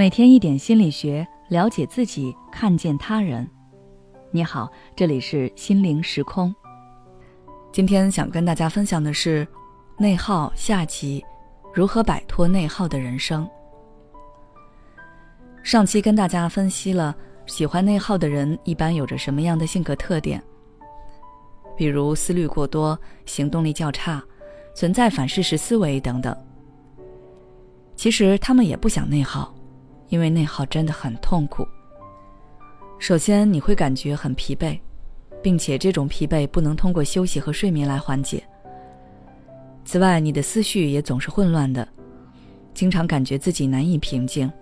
每天一点心理学，了解自己，看见他人。你好，这里是心灵时空。今天想跟大家分享的是内耗下集，如何摆脱内耗的人生。上期跟大家分析了喜欢内耗的人一般有着什么样的性格特点，比如思虑过多、行动力较差、存在反事实思维等等。其实他们也不想内耗。因为内耗真的很痛苦。首先，你会感觉很疲惫，并且这种疲惫不能通过休息和睡眠来缓解。此外，你的思绪也总是混乱的，经常感觉自己难以平静，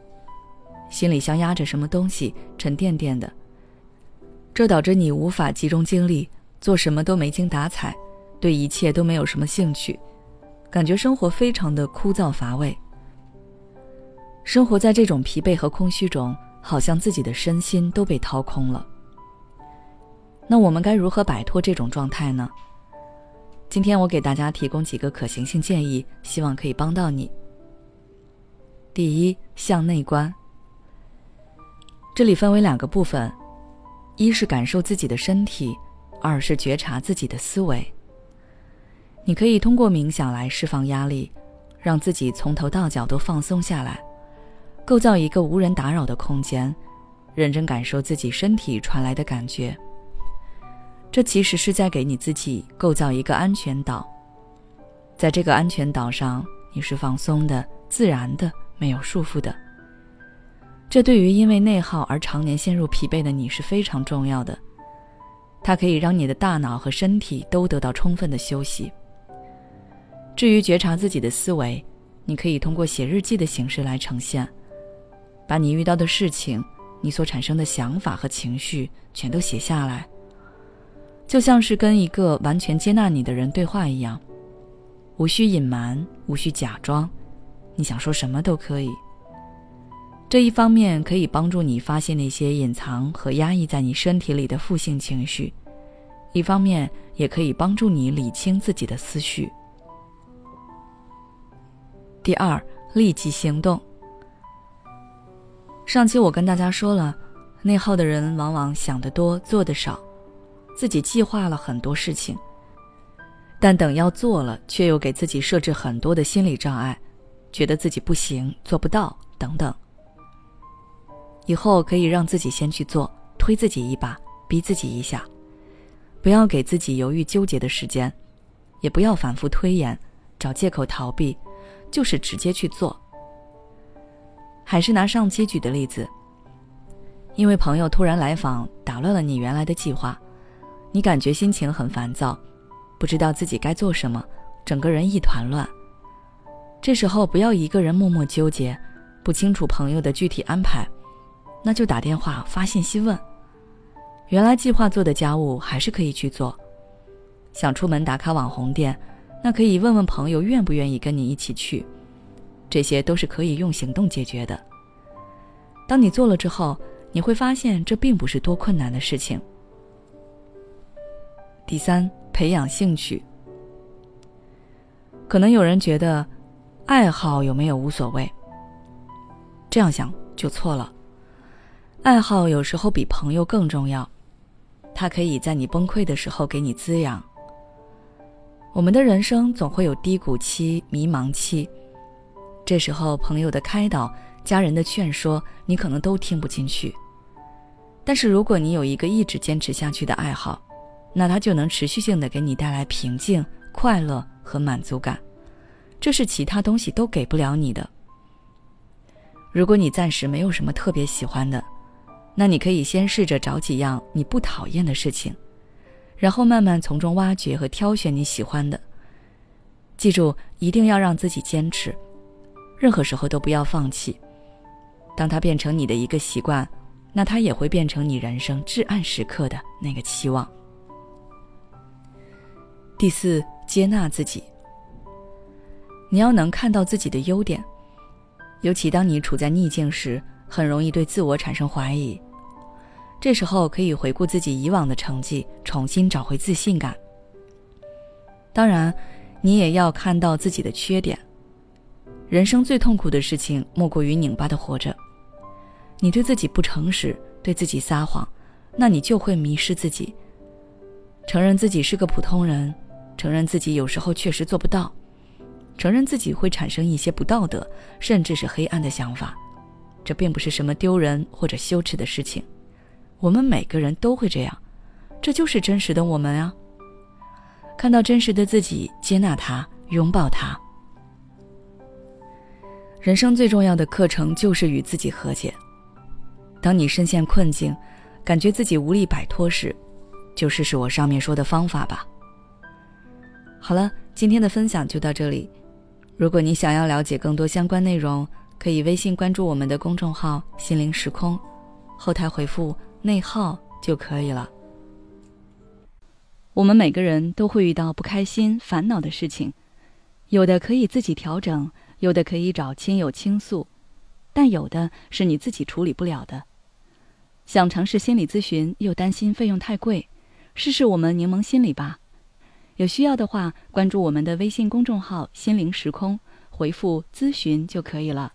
心里像压着什么东西，沉甸甸的。这导致你无法集中精力，做什么都没精打采，对一切都没有什么兴趣，感觉生活非常的枯燥乏味。生活在这种疲惫和空虚中，好像自己的身心都被掏空了。那我们该如何摆脱这种状态呢？今天我给大家提供几个可行性建议，希望可以帮到你。第一，向内观。这里分为两个部分，一是感受自己的身体，二是觉察自己的思维。你可以通过冥想来释放压力，让自己从头到脚都放松下来。构造一个无人打扰的空间，认真感受自己身体传来的感觉。这其实是在给你自己构造一个安全岛。在这个安全岛上，你是放松的、自然的、没有束缚的。这对于因为内耗而常年陷入疲惫的你是非常重要的。它可以让你的大脑和身体都得到充分的休息。至于觉察自己的思维，你可以通过写日记的形式来呈现。把你遇到的事情，你所产生的想法和情绪全都写下来，就像是跟一个完全接纳你的人对话一样，无需隐瞒，无需假装，你想说什么都可以。这一方面可以帮助你发现那些隐藏和压抑在你身体里的负性情绪，一方面也可以帮助你理清自己的思绪。第二，立即行动。上期我跟大家说了，内耗的人往往想得多，做得少，自己计划了很多事情，但等要做了，却又给自己设置很多的心理障碍，觉得自己不行，做不到等等。以后可以让自己先去做，推自己一把，逼自己一下，不要给自己犹豫纠结的时间，也不要反复推延，找借口逃避，就是直接去做。还是拿上期举的例子，因为朋友突然来访，打乱了你原来的计划，你感觉心情很烦躁，不知道自己该做什么，整个人一团乱。这时候不要一个人默默纠结，不清楚朋友的具体安排，那就打电话发信息问。原来计划做的家务还是可以去做。想出门打卡网红店，那可以问问朋友愿不愿意跟你一起去。这些都是可以用行动解决的。当你做了之后，你会发现这并不是多困难的事情。第三，培养兴趣。可能有人觉得，爱好有没有无所谓。这样想就错了。爱好有时候比朋友更重要，它可以在你崩溃的时候给你滋养。我们的人生总会有低谷期、迷茫期。这时候，朋友的开导、家人的劝说，你可能都听不进去。但是，如果你有一个一直坚持下去的爱好，那它就能持续性的给你带来平静、快乐和满足感，这是其他东西都给不了你的。如果你暂时没有什么特别喜欢的，那你可以先试着找几样你不讨厌的事情，然后慢慢从中挖掘和挑选你喜欢的。记住，一定要让自己坚持。任何时候都不要放弃。当它变成你的一个习惯，那它也会变成你人生至暗时刻的那个期望。第四，接纳自己。你要能看到自己的优点，尤其当你处在逆境时，很容易对自我产生怀疑。这时候可以回顾自己以往的成绩，重新找回自信感。当然，你也要看到自己的缺点。人生最痛苦的事情，莫过于拧巴的活着，你对自己不诚实，对自己撒谎，那你就会迷失自己。承认自己是个普通人，承认自己有时候确实做不到，承认自己会产生一些不道德甚至是黑暗的想法，这并不是什么丢人或者羞耻的事情。我们每个人都会这样，这就是真实的我们啊。看到真实的自己，接纳他，拥抱他。人生最重要的课程就是与自己和解。当你深陷困境，感觉自己无力摆脱时，就试试我上面说的方法吧。好了，今天的分享就到这里。如果你想要了解更多相关内容，可以微信关注我们的公众号“心灵时空”，后台回复“内耗”就可以了。我们每个人都会遇到不开心、烦恼的事情，有的可以自己调整，有的可以找亲友倾诉，但有的是你自己处理不了的。想尝试心理咨询，又担心费用太贵，试试我们柠檬心理吧。有需要的话，关注我们的微信公众号“心灵时空”，回复“咨询”就可以了。